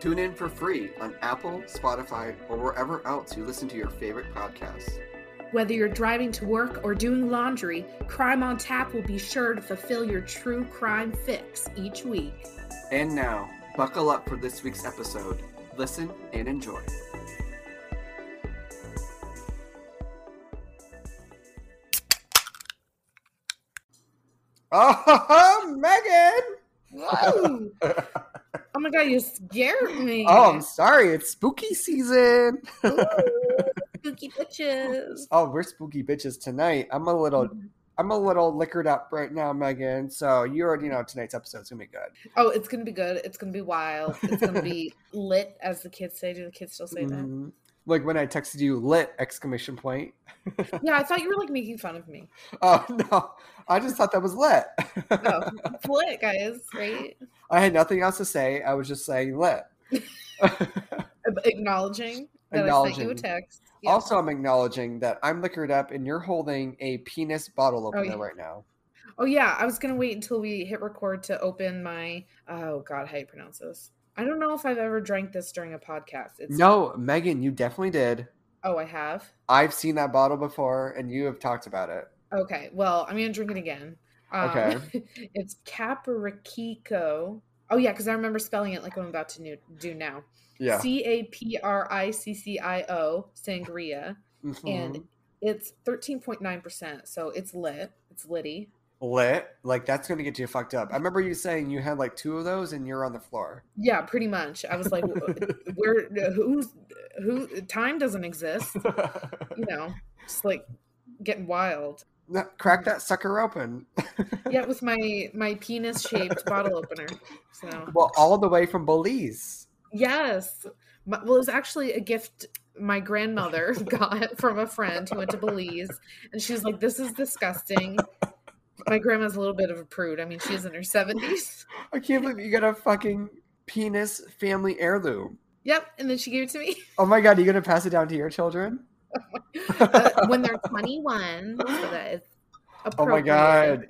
Tune in for free on Apple, Spotify, or wherever else you listen to your favorite podcasts. Whether you're driving to work or doing laundry, Crime on Tap will be sure to fulfill your true crime fix each week. And now, buckle up for this week's episode. Listen and enjoy. Oh, Megan! Whoa! oh my god, you scared me. Oh, I'm sorry. It's spooky season. Ooh, spooky bitches. oh, we're spooky bitches tonight. I'm a little mm-hmm. I'm a little liquored up right now, Megan. So you already know tonight's episode's gonna be good. Oh, it's gonna be good. It's gonna be wild. It's gonna be lit, as the kids say. Do the kids still say that? Mm-hmm. Like when I texted you lit exclamation point. Yeah, I thought you were like making fun of me. Oh no. I just thought that was lit. Oh, it's lit, guys, right? I had nothing else to say. I was just saying lit. Acknowledging that I sent you a text. Yeah. Also, I'm acknowledging that I'm liquored up and you're holding a penis bottle oh, opener yeah. right now. Oh yeah, I was gonna wait until we hit record to open my. Oh God, how do you pronounce this? I don't know if I've ever drank this during a podcast. It's No, Megan, you definitely did. Oh, I have. I've seen that bottle before and you have talked about it. Okay, well, I'm gonna drink it again. Um, Okay. it's Capriccico. Oh yeah, because I remember spelling it like I'm about to new- do now. Yeah. C A P R I C C I O sangria, Mhm. and it's 13.9 percent. So it's lit. It's litty. Lit. Like that's gonna get you fucked up. I remember you saying you had like two of those and you're on the floor. Yeah, pretty much. I was like, where? Who's who? Time doesn't exist. You know, just like getting wild. No, Crack that sucker open. Yeah, with my my penis shaped bottle opener. So well, all the way from Belize. yes, my, well, it was actually a gift my grandmother got from a friend who went to Belize, and she was like, "This is disgusting." My grandma's a little bit of a prude. I mean, she's in her seventies. I can't believe you got a fucking penis family heirloom. Yep, and then she gave it to me Oh my god, Are you gonna pass it down to your children? uh, when they're twenty-one. So that is Oh my god.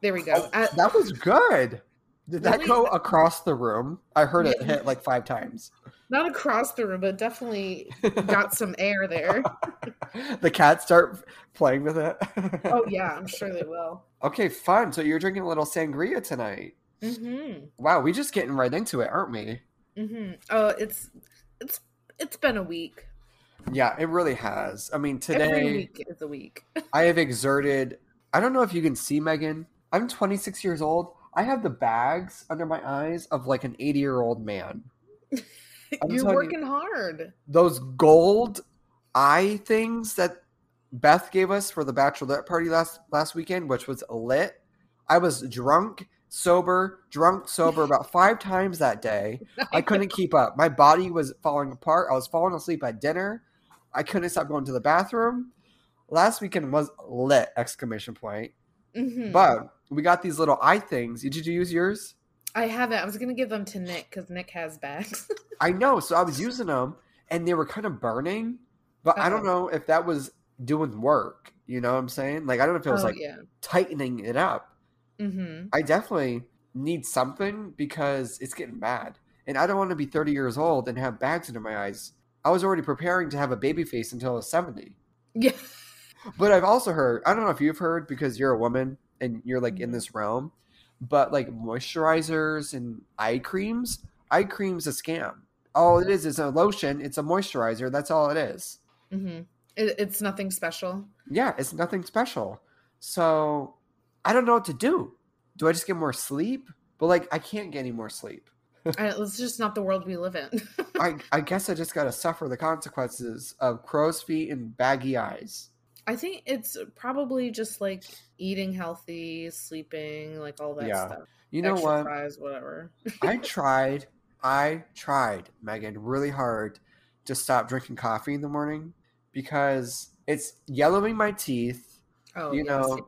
There we go. Oh, Uh, that was good. Did that Really? go across the room? I heard it hit like five times. not across the room, but definitely got some air there. the cats start playing with it. Oh yeah, I'm sure they will. Okay, fun. So you're drinking a little sangria tonight. Mm-hmm. Wow, we just getting right into it, aren't we? Mm-hmm. Oh, it's it's it's been a week. Yeah, it really has. I mean, today Every week is a week. I have exerted. I don't know if you can see Megan. I'm 26 years old. I have the bags under my eyes of like an 80 year old man. You're telling you- working hard. Those gold eye things that Beth gave us for the bachelorette party last last weekend, which was lit. I was drunk, sober, drunk, sober about five times that day. I couldn't keep up. My body was falling apart. I was falling asleep at dinner. I couldn't stop going to the bathroom. Last weekend was lit! Exclamation point. Mhm. But we got these little eye things. Did you use yours? I haven't. I was gonna give them to Nick because Nick has bags. I know. So I was using them, and they were kind of burning. But I don't know if that was doing work. You know what I'm saying? Like I don't know if it was oh like yeah. tightening it up. Mm-hmm. I definitely need something because it's getting bad, and I don't want to be 30 years old and have bags under my eyes. I was already preparing to have a baby face until I was 70. Yeah. But I've also heard, I don't know if you've heard because you're a woman and you're like in Mhm. this realm, but like moisturizers and eye creams, eye cream's a scam. All it is is a lotion, it's a moisturizer, that's all it is. Mm-hmm. It, it's nothing special. Yeah, it's nothing special. So I don't know what to do. Do I just get more sleep? But like I can't get any more sleep. It's just not the world we live in. I, I guess I just gotta suffer the consequences of crow's feet and baggy eyes. I think it's probably just like eating healthy, sleeping, like all that Yeah. stuff. You know what? Whatever. I tried, I tried, Megan, really hard to stop drinking coffee in the morning because it's yellowing my teeth. Oh, You know.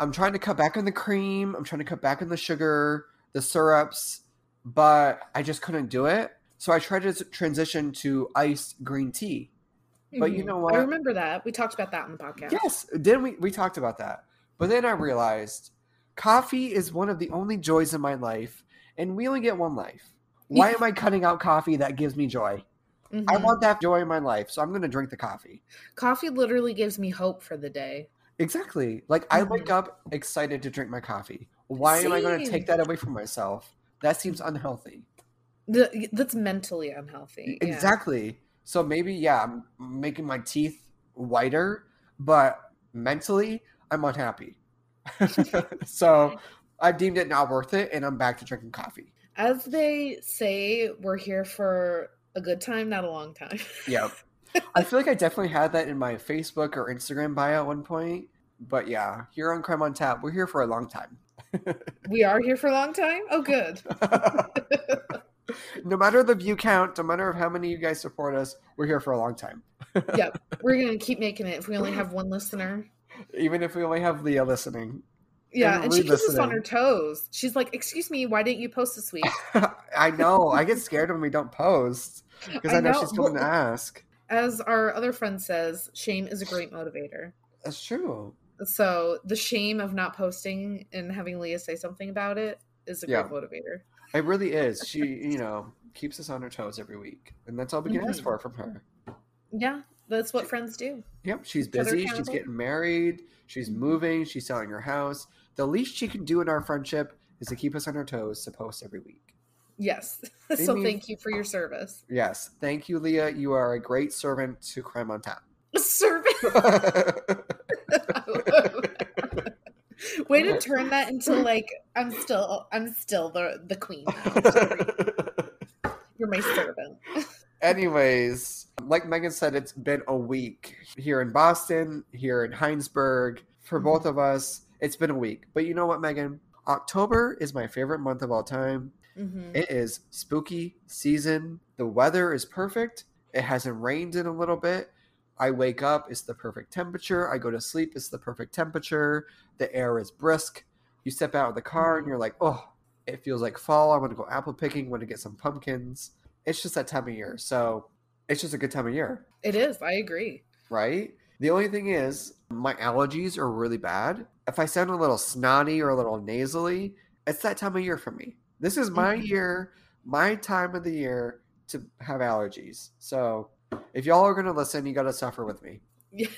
I'm trying to cut back on the cream. I'm trying to cut back on the sugar, the syrups, but I just couldn't do it. So I tried to transition to iced green tea. But you Mhm. know what? I remember that. We talked about that on the podcast. Yes, then we we talked about that. But then I realized coffee is one of the only joys in my life, and we only get one life. Why am I cutting out coffee that gives me joy? I Mhm. want that joy in my life, so I'm going to drink the coffee. Coffee literally gives me hope for the day. Exactly. Like I Mhm. wake up excited to drink my coffee. Why am I going to take that away from myself? That seems unhealthy. The, that's mentally unhealthy. yeah. So maybe yeah, I'm making my teeth whiter, but mentally I'm unhappy. so I deemed it not worth it, and I'm back to drinking coffee. As they say, we're here for a good time, not a long time. Yep. I feel like I definitely had that in my Facebook or Instagram bio at one point. But yeah, here on Crime on Tap, we're here for a long time. we are here for a long time. Oh, good. no matter the view count, no matter how many of you guys support us, we're here for a long time. yep. We're going to keep making it if we only have one listener. Even if we only have Leah listening. Yeah. And And she keeps us on her toes. She's like, Excuse me, why didn't you post this week? I know. I get scared when we don't post because I, I know, know. she's coming to ask. As our other friend says, shame is a great motivator. That's true. So the shame of not posting and having Leah say something about it is a Yeah. great motivator. It really is. She, you know, keeps us on her toes every week, and that's all we can ask Mhm. for from her. Yeah, that's what friends do. Yep, she's Keep each other busy. She's getting married. She's moving. She's selling her house. The least she can do in our friendship is to keep us on her toes to post every week. Yes. So mean- thank you for your service. Yes, thank you, Leah. You are a great servant to Crime on Tap. Service. Way to turn that into like I'm still I'm still the the queen. You're my servant. Anyways, like Megan said, it's been a week here in Boston, here in Heinsberg. For Mhm. both of us, it's been a week. But you know what, Megan? October is my favorite month of all time. Mhm. It is spooky season. The weather is perfect. It hasn't rained in a little bit. I wake up, it's the perfect temperature. I go to sleep, it's the perfect temperature. The air is brisk. You step out of the car and you're like, oh, it feels like fall. I want to go apple picking, want to get some pumpkins. It's just that time of year. So it's just a good time of year, It is. I agree. right? The only thing is, my allergies are really bad. If I sound a little snotty or a little nasally, it's that time of year for me. This is my Mhm. year, my time of the year to have allergies. So if y'all are going to listen, you got to suffer with me.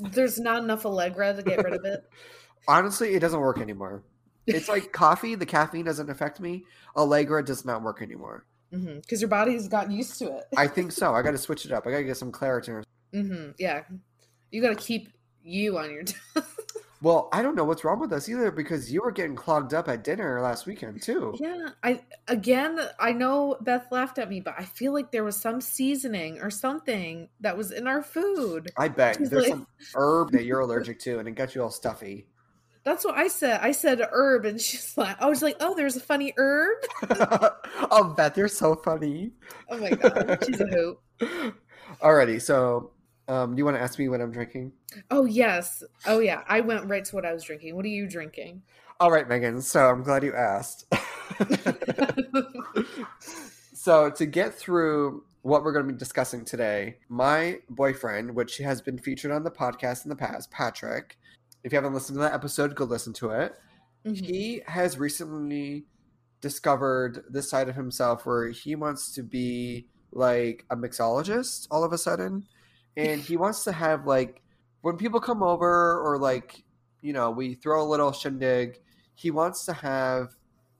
There's not enough Allegra to get rid of it. Honestly, it doesn't work anymore. It's like coffee, the caffeine doesn't affect me. Allegra does not work anymore. Because your body's gotten used to it. I think so. I got to switch it up. I got to get some Claritin. hmm Yeah. You got to keep you on your toes. Well, I don't know what's wrong with us either because you were getting clogged up at dinner last weekend too. Yeah, I again, I know Beth laughed at me, but I feel like there was some seasoning or something that was in our food. I bet She's there's like- some herb that you're allergic to and it got you all stuffy. That's what I said. I said herb, and she's like, I was like, oh, there's a funny herb. oh, Beth, you're so funny. Oh my god, she's a hoot. Alrighty, so um, do you want to ask me what I'm drinking? Oh yes, oh yeah. I went right to what I was drinking. What are you drinking? All right, Megan. So I'm glad you asked. so to get through what we're going to be discussing today, my boyfriend, which has been featured on the podcast in the past, Patrick. If you haven't listened to that episode, go listen to it. Mhm. He has recently discovered this side of himself where he wants to be like a mixologist all of a sudden. And he wants to have like when people come over or like, you know, we throw a little shindig, he wants to have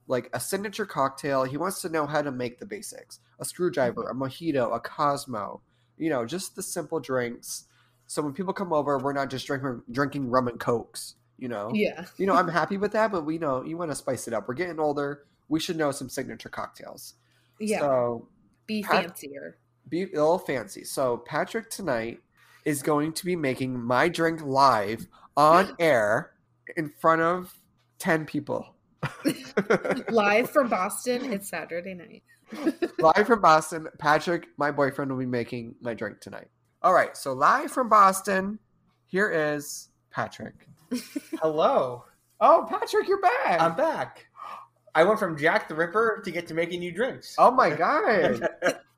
like a signature cocktail. He wants to know how to make the basics. A screwdriver, a mojito, a Cosmo, you know, just the simple drinks. So when people come over, we're not just drinking drinking rum and cokes, you know Yeah, you know, I'm happy with that, but we know you want to spice it up. We're getting older. We should know some signature cocktails. yeah. So Be fancier. Be a little fancy. So Patrick tonight is going to be making my drink live on air in front of 10 people. Live from Boston. It's Saturday night. live from Boston, Patrick, my boyfriend, will be making my drink tonight. All right, so live from Boston, here is Patrick. Hello. Oh, Patrick, you're back. I'm back. I went from Jack the Ripper to get to making new drinks. oh my god.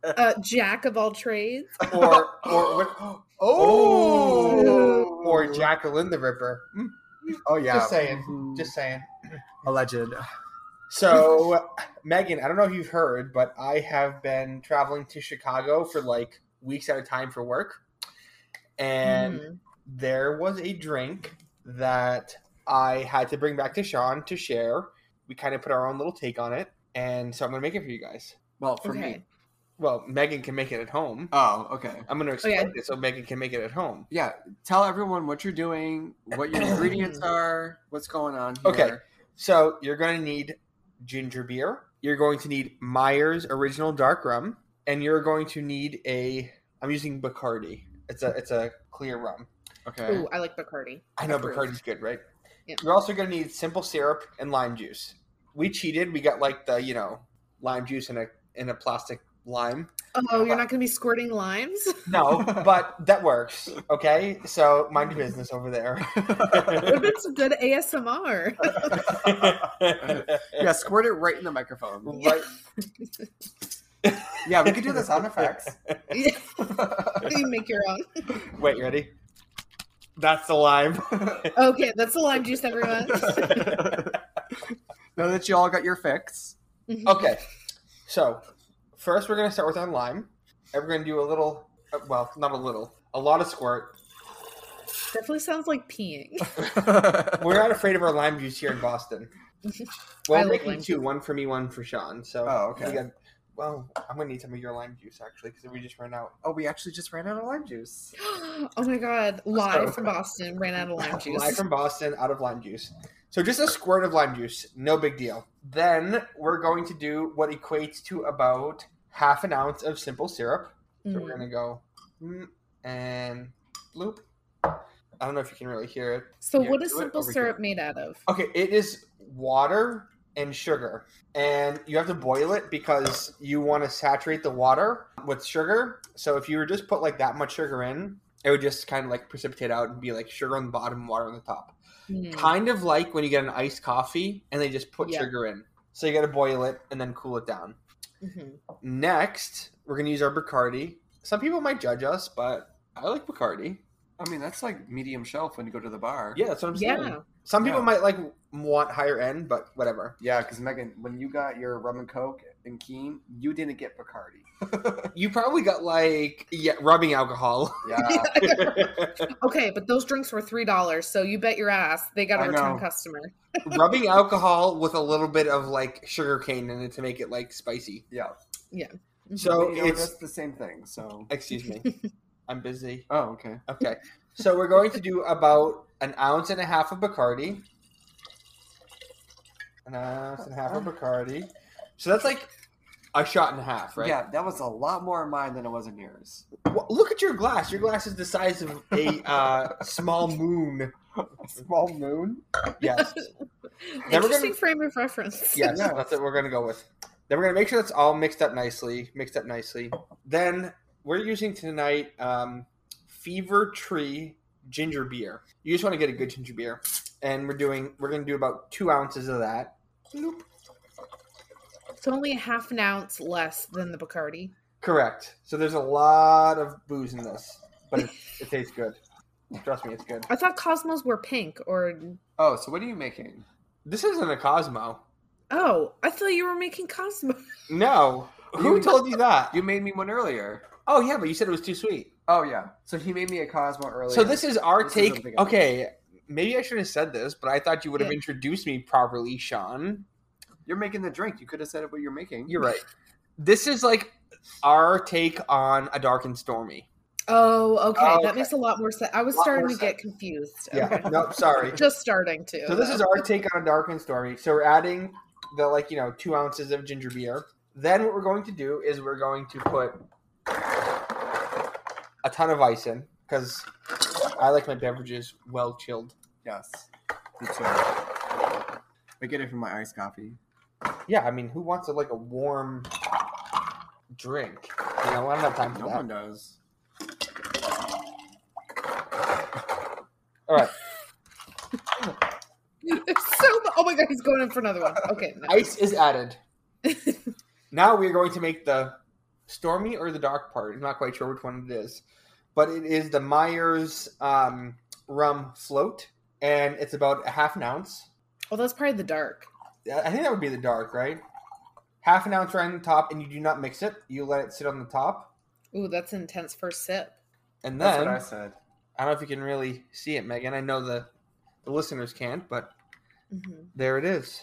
Uh, Jack of all trades. or or what, Oh. or Jacqueline the Ripper. Mm, Oh yeah. Just saying. Mhm. Just saying. alleged. So, Megan, I don't know if you've heard, but I have been traveling to Chicago for like weeks at a time for work. And Mm. there was a drink that I had to bring back to Sean to share. We kind of put our own little take on it. And so I'm going to make it for you guys. Well, for Okay. me. Well, Megan can make it at home. Oh, okay. I'm going to oh, explain yeah. it so Megan can make it at home. Yeah, tell everyone what you're doing, what your ingredients are, what's going on here. Okay. So you're going to need ginger beer. You're going to need Myers Original Dark Rum, and you're going to need a. I'm using Bacardi. It's a it's a clear rum. Okay. Ooh, I like Bacardi. I know Approved. Bacardi's good, right? Yeah. You're also going to need simple syrup and lime juice. We cheated. We got like the you know lime juice in a in a plastic lime. Oh, you're not going to be squirting limes? No, but that works. Okay, so mind your business over there. What if it's good ASMR? yeah, squirt it right in the microphone. Right. Yeah, we could do the sound effects. You make your own. Wait, you ready? That's the lime. Okay, that's the lime juice, everyone. now that you all got your fix. Mm-hmm. Okay, so first we're gonna start with our lime, and we're gonna do a little, uh, well, not a little, a lot of squirt. Definitely sounds like peeing. We're not afraid of our lime juice here in Boston. Well, I'm like making two, juice. one for me, one for Sean. So, Oh, okay. we got- well, I'm gonna need some of your lime juice actually because we just ran out. oh, we actually just ran out of lime juice. oh my god, live So- from Boston, ran out of lime juice. Live from Boston, out of lime juice. So just a squirt of lime juice, no big deal. Then we're going to do what equates to about half an ounce of simple syrup. So Mm. we're gonna go mm, and bloop. I don't know if you can really hear it. So, Here, what is simple syrup made out of? Okay, it is water and sugar, and you have to boil it because you want to saturate the water with sugar. So if you were just put like that much sugar in, it would just kind of like precipitate out and be like sugar on the bottom, water on the top. Mm. Kind of like when you get an iced coffee and they just put Yeah. sugar in. So you got to boil it and then cool it down. Mhm. Next, we're gonna use our Bacardi. Some people might judge us, but I like Bacardi. I mean, that's like medium shelf when you go to the bar. Yeah, that's what I'm saying. Yeah. Some people Yeah. might like want higher end, but whatever. Yeah, because Megan, when you got your rum and coke and Keen, you didn't get Bacardi. You probably got like yeah, rubbing alcohol. Yeah. Okay, but those drinks were three dollars, so you bet your ass they got a I return know. customer. rubbing alcohol with a little bit of like sugar cane in it to make it like spicy. yeah. Yeah. So You know, it's that's the same thing. So. excuse me. I'm busy. Oh, okay. Okay. So we're going to do about an ounce and a half of Bacardi. An ounce and a half of uh-huh. Bacardi. So that's like a shot and a half, right? Yeah, that was a lot more in mine than it was in yours. Well, look at your glass. Your glass is the size of a uh, small moon. Small moon. Yes. Then we're Interesting gonna- frame of reference. Yes, Yeah. that's what we're gonna go with. Then we're gonna make sure that's all mixed up nicely. Mixed up nicely. Then we're using tonight um, Fever Tree ginger beer. You just want to get a good ginger beer, and we're doing we're gonna do about two ounces of that. Bloop. It's only a half an ounce less than the Bacardi. Correct. So there's a lot of booze in this, but it, it tastes good. Trust me, it's good. I thought Cosmos were pink, or Oh, so what are you making? This isn't a Cosmo. oh, I thought you were making Cosmo. No. Who told you that? You made me one earlier. Oh yeah, but you said it was too sweet. Oh yeah. So he made me a Cosmo earlier. So this is our This is take. something else. okay, maybe I should have said this, but I thought you would have Yeah. introduced me properly, Sean. You're making the drink. You could have said it what you're making. You're right. This is like our take on a dark and stormy. Oh, okay. Oh, That makes a lot more sense. I was starting more to get sense. confused. Yeah. Okay. nope. Sorry. Just starting to. So this is our take on a dark and stormy. So we're adding the like you know two ounces of ginger beer. Then what we're going to do is we're going to put a ton of ice in because I like my beverages well chilled. Yes. Me too. I get it from my iced coffee. Yeah, I mean, who wants a, like a warm drink. You know, I don't have time for No that. one does. All right, It's so. Oh my god, he's going in for another one. Okay. no. ice is added. now we are going to make the stormy or the dark part. I'm not quite sure which one it is, but it is the Myers um, rum float, and it's about a half an ounce. well, that's probably the dark. I think that would be the dark, right? Half an ounce right on the top, and you do not mix it. You let it sit on the top, Ooh, that's an intense first sip. and That's then what I said. I, don't know if you can really see it, Megan. I know the the listeners can't, but hmm there it is.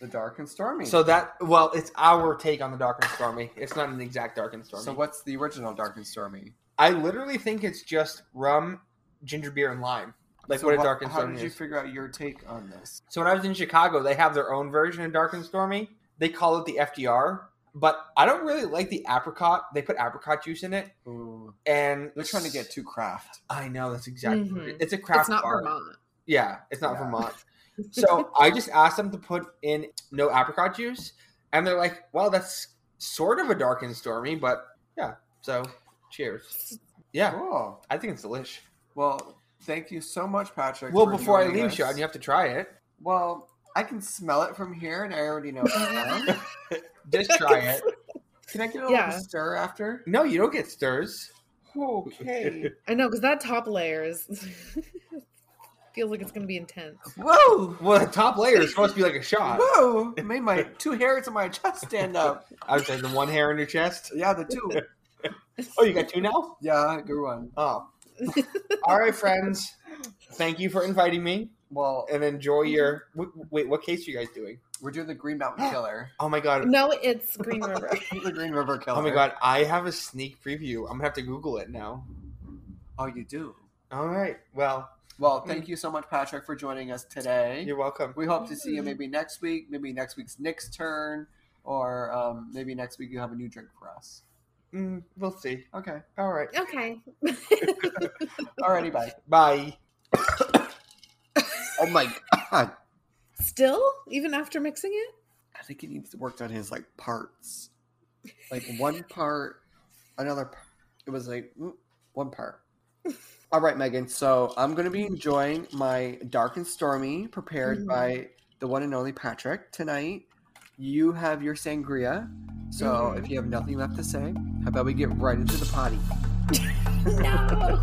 The dark and stormy. So that well, it's our take on the dark and stormy. It's not an exact dark and stormy. so what's the original dark and stormy? I literally think it's just rum, ginger beer, and lime. Like So what a dark and stormy. How did you is. figure out your take on this? So when I was in Chicago, they have their own version of dark and stormy. They call it the FDR, but I don't really like the apricot. They put apricot juice in it, Ooh, and they're trying to get too craft. I know that's exactly. Mm-hmm. what it-. It's a craft It's not bar. Vermont. Yeah, it's not Yeah. Vermont. So I just asked them to put in no apricot juice, and they're like, "Well, that's sort of a dark and stormy, but yeah." So, cheers. Yeah, Cool. I think it's delish. Well, thank you so much, Patrick. Well, before I leave. Sean, you have to try it. Well, I can smell it from here, and I already know. Just try it. Can I get a little Yeah. stir after? No, you don't get stirs. Okay. I know because that top layer is feels like it's going to be intense. Whoa! Well, the top layer is supposed to be like a shot. Whoa! It made my two hairs on my chest stand up. I was saying the one hair in your chest. Yeah, the two. Oh, you got two now? Yeah, I grew one. Oh. All right, friends. Thank you for inviting me Well, and enjoy your. w- Wait, what case are you guys doing? we're doing the Green Mountain Killer. Oh my god. no, it's Green River. the Green River Killer. Oh my god, I have a sneak preview. I'm gonna have to Google it now. Oh, you do. All right. Well, Well, thank you so much, Patrick, for joining us today. you're welcome. We hope to see you maybe next week, maybe next week's Nick's turn, or um, maybe next week you have a new drink for us. Mm, we'll see. Okay. All right. Okay. Alrighty, bye. Bye. Oh my god. Still, even after mixing it. I think he needs to work on his like parts. Like one part, another part. It was like mm, one part. All right, Megan. So I'm going to be enjoying my dark and stormy prepared Mhm. by the one and only Patrick tonight. You have your sangria. So Mhm. if you have nothing left to say, how about we get right into the potty? No.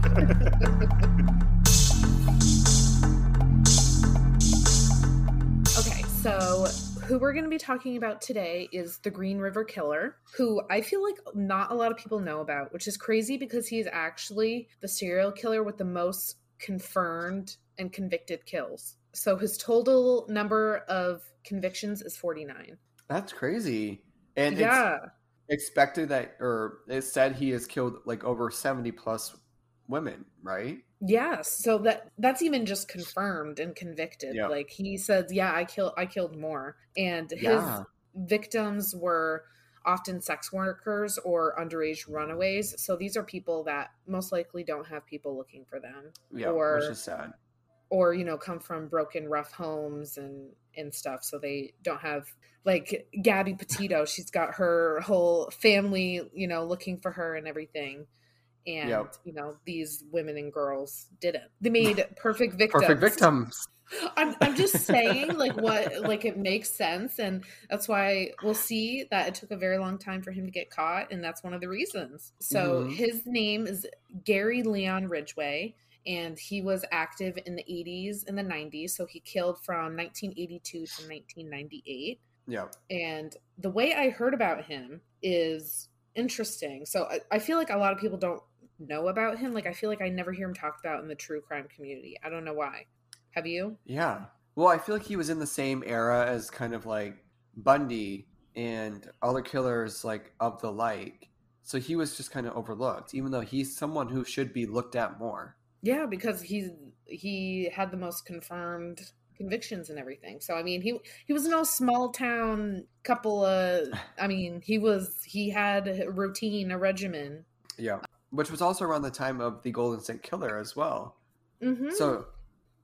okay, so who we're going to be talking about today is the Green River Killer, who I feel like not a lot of people know about, which is crazy because he's actually the serial killer with the most confirmed and convicted kills. So his total number of convictions is 49. That's crazy. And it's yeah. expected that, or it said he has killed like over 70 plus women, right? Yes, so that that's even just confirmed and convicted. Yeah. Like he says, "Yeah, I killed I killed more." And his Yeah. victims were often sex workers or underage runaways. So these are people that most likely don't have people looking for them Yeah, Or- which is sad. Or you know come from broken rough homes and and stuff so they don't have like Gabby Petito, she's got her whole family, you know, looking for her and everything. And Yep. you know, these women and girls didn't. They made perfect victims. Perfect victims. I'm I'm just saying like what like it makes sense and that's why we'll see that it took a very long time for him to get caught and that's one of the reasons. So Mhm. his name is Gary Leon Ridgway and he was active in the 80s and the 90s so he killed from 1982 to 1998 Yeah. and the way I heard about him is interesting. So I, I feel like a lot of people don't know about him. Like I feel like I never hear him talked about in the true crime community. I don't know why. Have you? Yeah. Well, I feel like he was in the same era as kind of like Bundy and other killers like of the like. So he was just kind of overlooked, even though he's someone who should be looked at more. Yeah, because he he had the most confirmed convictions and everything. So I mean, he he was no small town couple of. I mean, he was he had a routine, a regimen. Yeah. Which was also around the time of the Golden State Killer as well. hmm So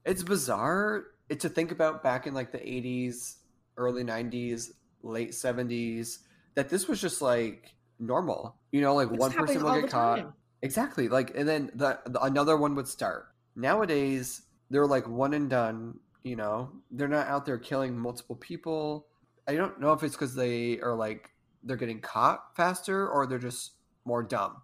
it's bizarre to think about back in like the 80s, early 90s, late 70s, that this was just like normal. You know, like one person will get caught. time. Exactly. Like, and then the, the another one would start. Nowadays, they're like one and done. You know, they're not out there killing multiple people. I don't know if it's because they are like they're getting caught faster or they're just more dumb.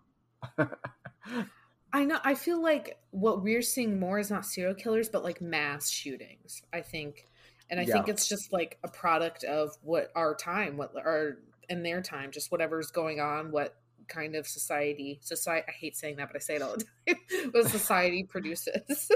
I know. I feel like what we're seeing more is not serial killers, but like mass shootings. I think, and I think it's just like a product of what our time, what our in their time, just whatever's going on, what kind of society society. I hate saying that, but I say it all the time. what society produces.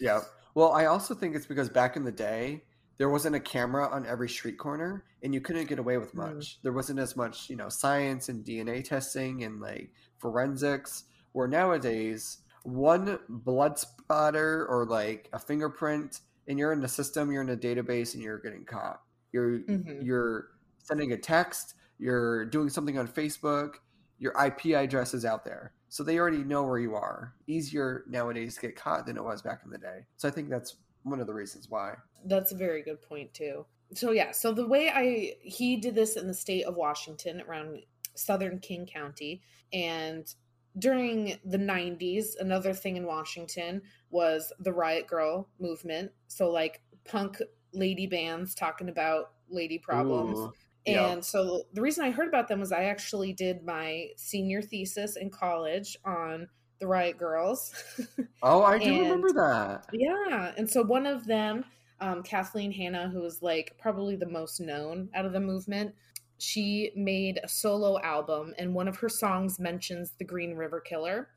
Yeah. Well, I also think it's because back in the day, there wasn't a camera on every street corner and you couldn't get away with Mm. much. There wasn't as much, you know, science and DNA testing and like forensics. Where nowadays, one blood spotter or like a fingerprint and you're in the system, you're in a database and you're getting caught. You're Mhm. you're sending a text, you're doing something on Facebook, your IP address is out there. So they already know where you are. Easier nowadays to get caught than it was back in the day. So I think that's one of the reasons why. That's a very good point too. So yeah, so the way I he did this in the state of Washington around southern King County and during the 90s another thing in Washington was the riot girl movement. So like punk lady bands talking about lady problems. Ooh, yeah. And so the reason I heard about them was I actually did my senior thesis in college on the riot girls. Oh, I do and- remember that. Yeah. And so one of them, um, Kathleen Hanna, who is like probably the most known out of the movement, she made a solo album and one of her songs mentions the Green River Killer.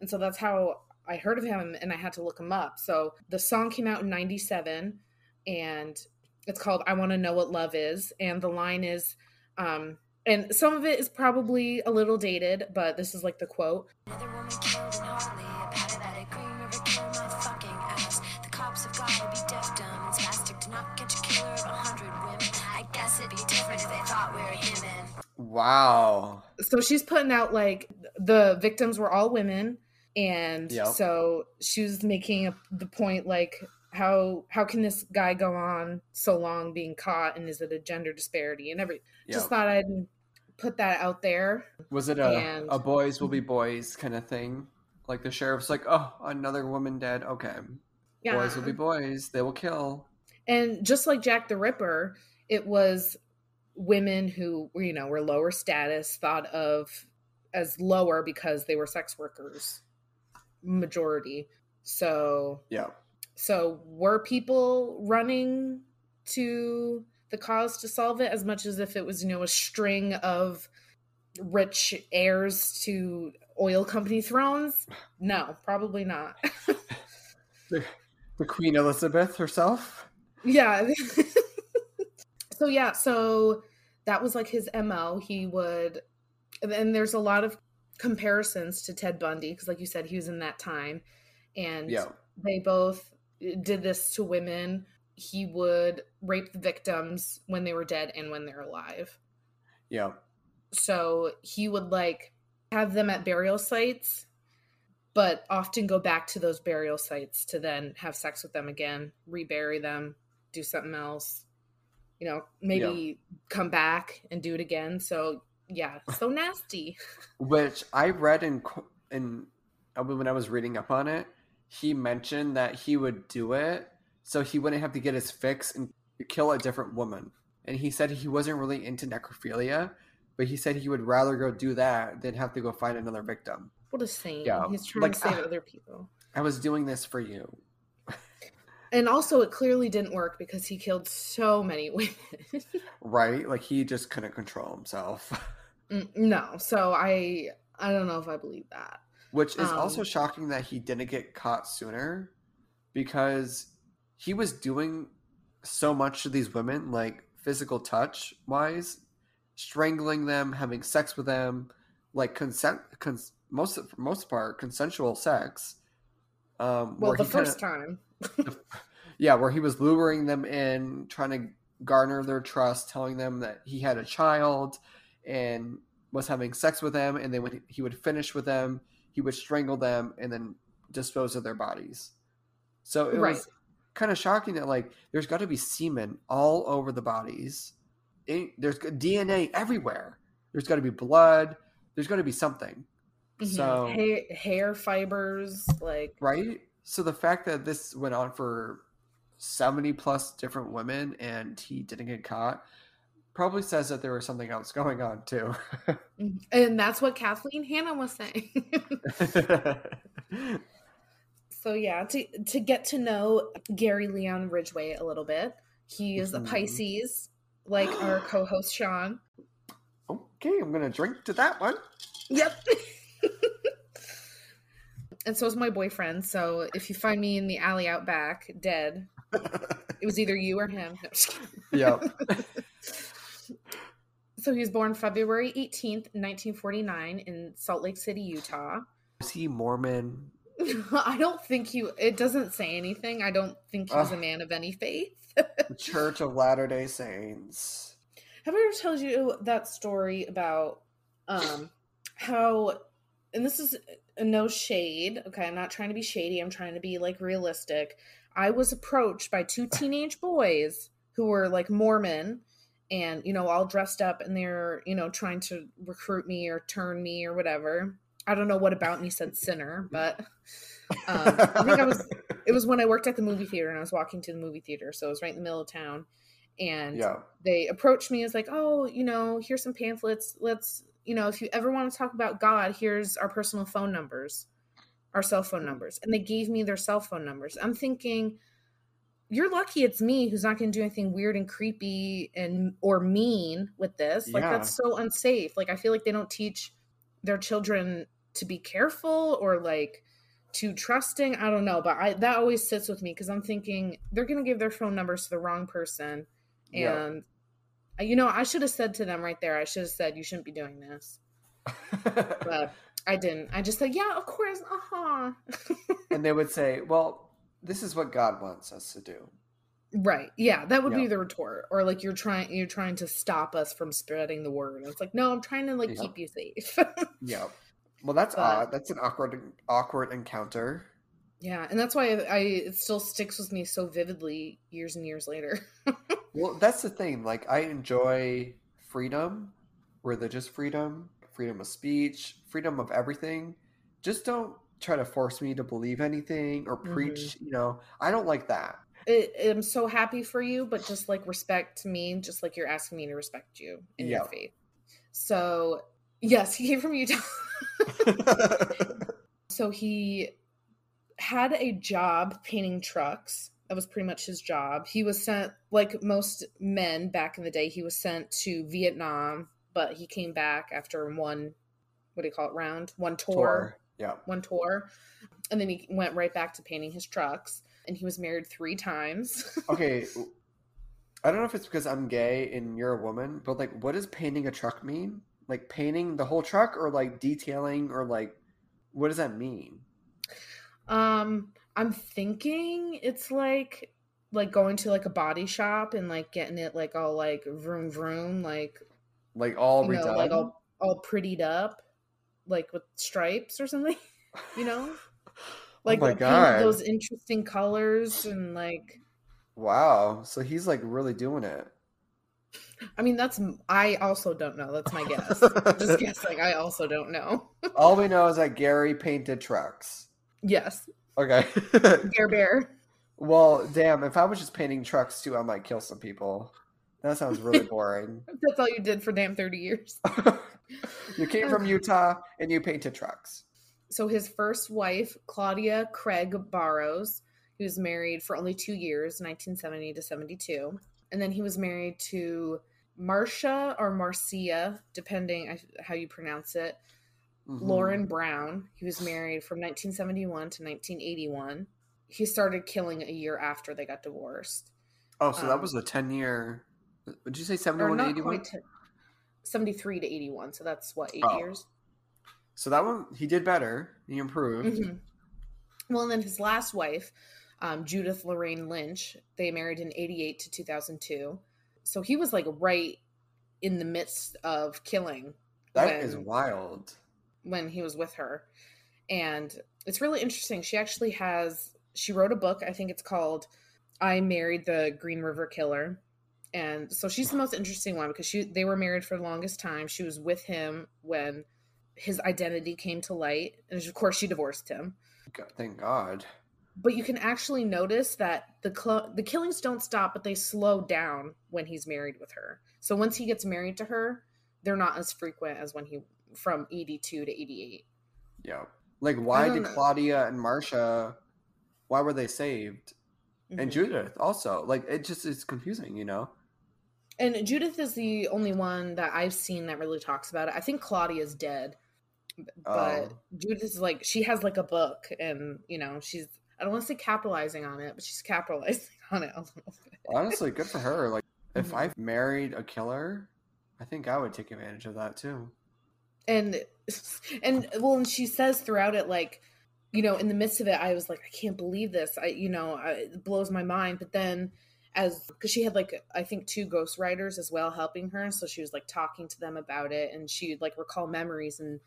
And so that's how I heard of him and I had to look him up. So the song came out in 97 and it's called I Want to Know What Love Is. And the line is, um, and some of it is probably a little dated, but this is like the quote Another woman killed in Harley, a pathetic Green River killer, my fucking ass. The cops have gotta be deaf, dumb, and spastic to not catch a killer of a hundred women. I guess it'd be different if they thought we were human. Wow. so she's putting out like the victims were all women and Yep. so she was making a, the point like how how can this guy go on so long being caught and is it a gender disparity and every Yeah. just thought i'd put that out there Was it a, and- a boys will be mm-hmm. boys kind of thing? Like the sheriff's like, oh, another woman dead. Okay. yeah Boys will be boys. They will kill. and just like jack the ripper it was women who you know were lower status thought of as lower because they were sex workers majority so Yeah. So were people running to the cause to solve it as much as if it was, you know, a string of rich heirs to oil company thrones? No, probably not. The, the Queen Elizabeth herself. yeah. so yeah, so that was like his MO. He would and there's a lot of comparisons to Ted Bundy because like you said he was in that time and Yeah. they both did this to women. He would rape the victims when they were dead and when they're alive. Yeah. So he would like have them at burial sites, but often go back to those burial sites to then have sex with them again, rebury them, do something else. You know, maybe come back and do it again. So yeah, so nasty. Which I read in in when I was reading up on it, he mentioned that he would do it so he wouldn't have to get his fix and kill a different woman. And he said he wasn't really into necrophilia, but he said he would rather go do that than have to go find another victim. What a saint. Yeah, He's trying like, to save other people. I was doing this for you. And also, it clearly didn't work because he killed so many women. Right? Like he just couldn't control himself. Mm, no, so I I don't know if I believe that. Which is also Um, shocking that he didn't get caught sooner because he was doing so much to these women, like physical touch wise, strangling them, having sex with them, like consent, cons- most for most part, consensual sex. Um, Well, the he kinda- first time. yeah, where he was luring them in, trying to garner their trust, telling them that he had a child and was having sex with them, and then when he would finish with them, he would strangle them and then dispose of their bodies. So it Right. was kind of shocking that like there's got to be semen all over the bodies. It- there's DNA everywhere. There's got to be blood. There's got to be something. Mhm. So hair, hair fibers, like right. So the fact that this went on for seventy plus different women and he didn't get caught probably says that there was something else going on too. Mhm. and that's what Kathleen Hanna was saying. so yeah, to to get to know Gary Leon Ridgway a little bit. He is a Mhm. Pisces, like our co-host Sean. okay, I'm gonna drink to that one. Yep. and so is my boyfriend. So if you find me in the alley out back, dead, it was either you or him. Yep. So he was born February 18th, 1949 in Salt Lake City, Utah. Is he Mormon? I don't think he it doesn't say anything. I don't think he was a man of any faith. The Church of Latter Day Saints. Have I ever told you that story about um how and this is no shade, okay, I'm not trying to be shady, I'm trying to be like realistic. I was approached by two teenage boys who were like Mormon and you know all dressed up and they're, you know, trying to recruit me or turn me or whatever. I don't know what about me said sinner, but um, I think I was it was when I worked at the movie theater and I was walking to the movie theater, so it was right in the middle of town. And yeah. they approached me as like, oh, you know, here's some pamphlets. Let's, you know, if you ever want to talk about God, here's our personal phone numbers, our cell phone numbers. And they gave me their cell phone numbers. I'm thinking, you're lucky it's me who's not going to do anything weird and creepy and or mean with this. Like Yeah. that's so unsafe. Like I feel like they don't teach their children to be careful or like too trusting. I don't know, but I that always sits with me because I'm thinking they're going to give their phone numbers to the wrong person and uh, you know, I should have said to them right there, I should have said, you shouldn't be doing this. But I didn't. I just said, yeah, of course. Uh huh. and they would say, "Well, this is what God wants us to do." right. Yeah. That would be the retort. Or like you're trying, you're trying to stop us from spreading the word. And it's like, no, I'm trying to like Yeah. keep you safe. Yeah. Well, that's But- odd. That's an awkward, awkward encounter. yeah. And that's why I, it still sticks with me so vividly years and years later. Well, that's the thing. Like, I enjoy freedom, religious freedom, freedom of speech, freedom of everything. Just don't try to force me to believe anything or mm-hmm. preach. You know, I don't like that. I, I'm so happy for you, but just like respect me, just like you're asking me to respect you in your faith. So, yes, he came from Utah. so he had a job painting trucks. That was pretty much his job. He was sent, like most men back in the day, he was sent to Vietnam, but he came back after one, what do you call it, round? One tour Tour. Yeah. one tour and then he went right back to painting his trucks and he was married three times Okay. I don't know if it's because I'm gay and you're a woman, but like, what does painting a truck mean? Like painting the whole truck, or like detailing, or like, what does that mean? um i'm thinking it's like like going to like a body shop and like getting it like all like vroom vroom like Like all you know redone? like all all prettied up like with stripes or something you know like oh my god! those interesting colors and like Wow. So he's like really doing it. i mean that's i also don't know that's my guess just guessing i also don't know All we know is that Gary painted trucks. yes Okay. bear bear well, damn, if I was just painting trucks too, I might kill some people. That sounds really boring. That's all you did for damn 30 years. You came from Utah and you painted trucks. So his first wife, Claudia Kraig Barrows, he was married for only two years, 1970 to 72. And then he was married to Marcia or Marcia, depending how you pronounce it, Mhm. Lauren Brown. He was married from 1971 to 1981. He started killing a year after they got divorced. Oh, so that um, was a 10 year. Would you say Or 71 to 81? quite to- 73 to 81. So that's what, eight Oh. years? So that one, he did better. He improved. Mhm. Well, and then his last wife, um, Judith Lorraine Lynch, they married in 88 to 2002. So he was like right in the midst of killing That when, is wild. when he was with her. And it's really interesting. She actually has, she wrote a book. I think it's called I Married the Green River Killer. And so she's the most interesting one because she they were married for the longest time. She was with him when his identity came to light, and of course she divorced him. God, thank God. But you can actually notice that the cl- the killings don't stop, but they slow down when he's married with her. So once he gets married to her, they're not as frequent as when he from 82 to 88. Yeah. Like, why did know. Claudia and Marcia? Why were they saved? And Mhm. Judith also. Like, it just is confusing, you know. And Judith is the only one that I've seen that really talks about it. I think Claudia's dead. But Oh. Judith is like she has like a book and you know, she's I don't want to say capitalizing on it, but she's capitalizing on it a little bit. Honestly, good for her. Like, if Mhm. I married a killer, I think I would take advantage of that too. And and well, and she says throughout it like you know, in the midst of it, I was like, I can't believe this. I, you know, I, it blows my mind. But then, as because she had like, I think two ghost writers as well helping her, so she was like talking to them about it, and she'd like recall memories and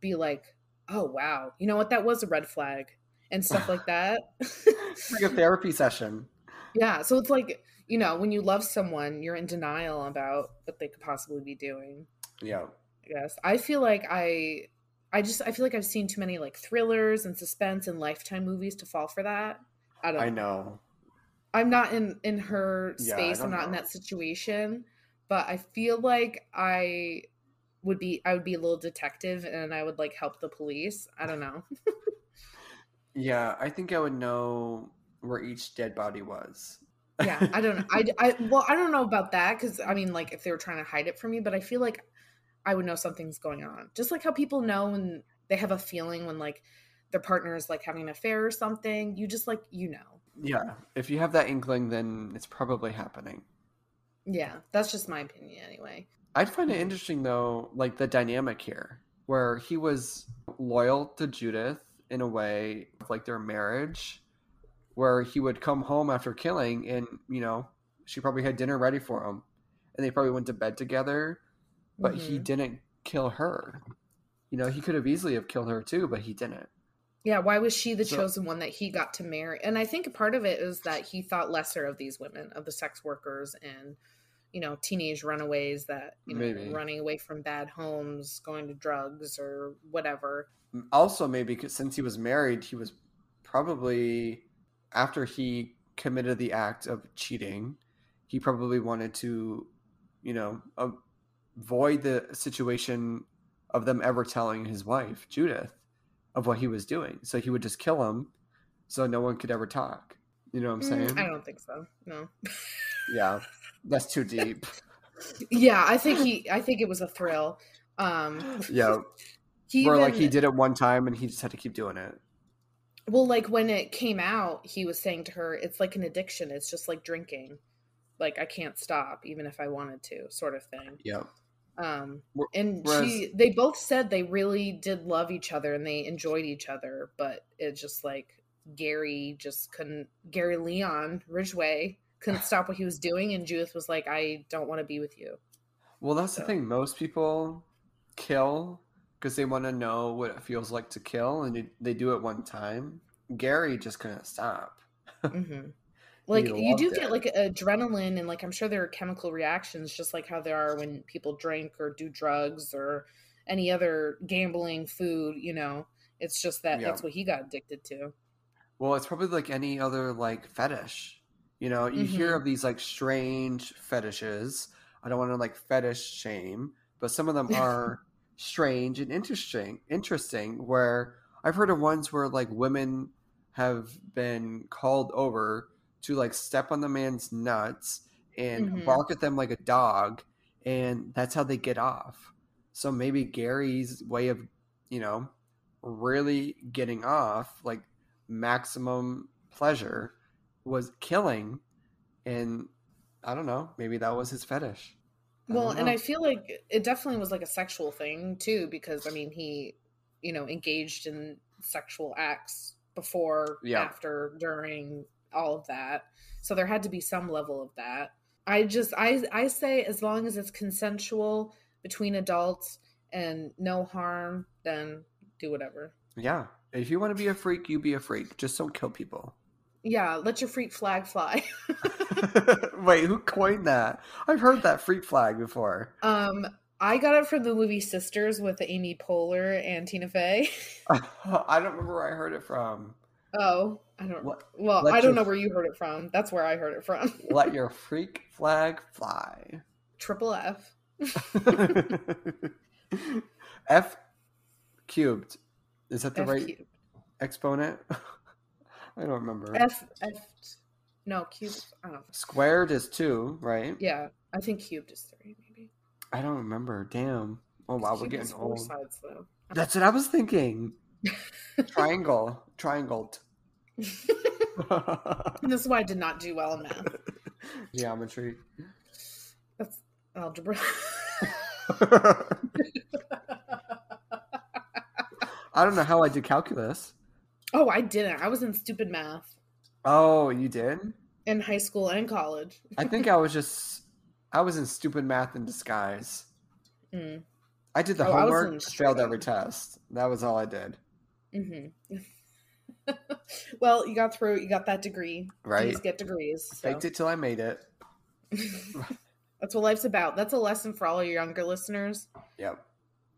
be like, "Oh wow, you know what? That was a red flag," and stuff like that. Like a therapy session. yeah, so it's like you know, when you love someone, you're in denial about what they could possibly be doing. Yeah. I guess I feel like I I just I feel like I've seen too many like thrillers and suspense and lifetime movies to fall for that. I don't I know. Know. I'm not in in her Yeah, space. I'm don't not in that situation, but I feel like I would be I would be a little detective and I would like help the police. I don't know. Yeah, I think I would know where each dead body was. yeah, I don't know. I, I well, I don't know about that because I mean, like if they were trying to hide it from me, but I feel like I would know something's going on. Just like how people know when they have a feeling when like their partner is like having an affair or something. You just like you know. Yeah. If you have that inkling, then it's probably happening. Yeah, that's just my opinion anyway. I'd find it interesting though, like the dynamic here, where he was loyal to Judith in a way, like their marriage, where he would come home after killing, and you know, she probably had dinner ready for him, and they probably went to bed together, but he Mhm. didn't kill her. You know, he could have easily have killed her too, but he didn't. Yeah, why was she the So- chosen one that he got to marry? And I think part of it is that he thought lesser of these women, of the sex workers and you know teenage runaways that you know Maybe. running away from bad homes, going to drugs or whatever. Also, maybe since he was married, he was probably after he committed the act of cheating, he probably wanted to, you know, avoid the situation of them ever telling his wife Judith of what he was doing. So he would just kill him, so no one could ever talk. You know what I'm Mm, saying? I don't think so. No. Yeah, that's too deep. yeah, I think he. I think it was a thrill. Um, Yeah, he where like he did it one time and he just had to keep doing it. Well, like when it came out, he was saying to her, "It's like an addiction. It's just like drinking. Like I can't stop, even if I wanted to, sort of thing." Yeah. Um, and whereas- she, they both said they really did love each other and they enjoyed each other, but it just like Gary just couldn't. Gary Leon Ridgway couldn't stop what he was doing, and Judith was like, "I don't want to be with you." Well, that's the thing. Most people kill because they want to know what it feels like to kill, and they, do it one time. Gary just couldn't stop. hmm Like He you do get like adrenaline, and like I'm sure there are chemical reactions, just like how there are when people drink or do drugs or any other gambling, food. You know, it's just that Yeah. that's what he got addicted to. Well, it's probably like any other like fetish. You know, you hear Mhm. of these like strange fetishes. I don't want to like fetish shame, but some of them are strange and interesting. Interesting. Where I've heard of ones where like women have been called over to like step on the man's nuts and Mhm. bark at them like a dog, and that's how they get off. So maybe Gary's way of, you know, really getting off, like maximum pleasure, was killing, and I don't know, maybe that was his fetish. I Well, and. I feel like it definitely was like a sexual thing too, because I mean, he, you know, engaged in sexual acts before, Yeah. after, during, all of that. So there had to be some level of that. I just, I, I say as long as it's consensual between adults and no harm, then do whatever. yeah, if you want to be a freak, you be a freak. Just don't kill people. Yeah, let your freak flag fly. Wait, who coined that? I've heard that freak flag before. um, I got it from the movie Sisters with Amy Poehler and Tina Fey. I don't remember where I heard it from. Oh, I don't. Well, I don't your- know where you heard it from. That's where I heard it from. let your freak flag fly. Triple F. F cubed. Is that the F right cubed. exponent? I don't remember. F F. No, cubed. I don't know. Squared is two, right? Yeah, I think cubed is three, maybe. I don't remember. Damn. Oh wow, we're getting old. sides. That's what I was thinking. Triangle. Triangled. This is why I did not do well in math. Geometry. That's algebra. I don't know how I did calculus. oh, I didn't. I was in stupid math Oh, you did? in high school and college. I think I was just I was in stupid math in disguise. Mm. I did the Oh, homework, failed every test. That was all I did. hmm well, you got through. You got that degree. Right? Get degrees. So. Faked it till I made it. That's what life's about. That's a lesson for all your younger listeners. Yep.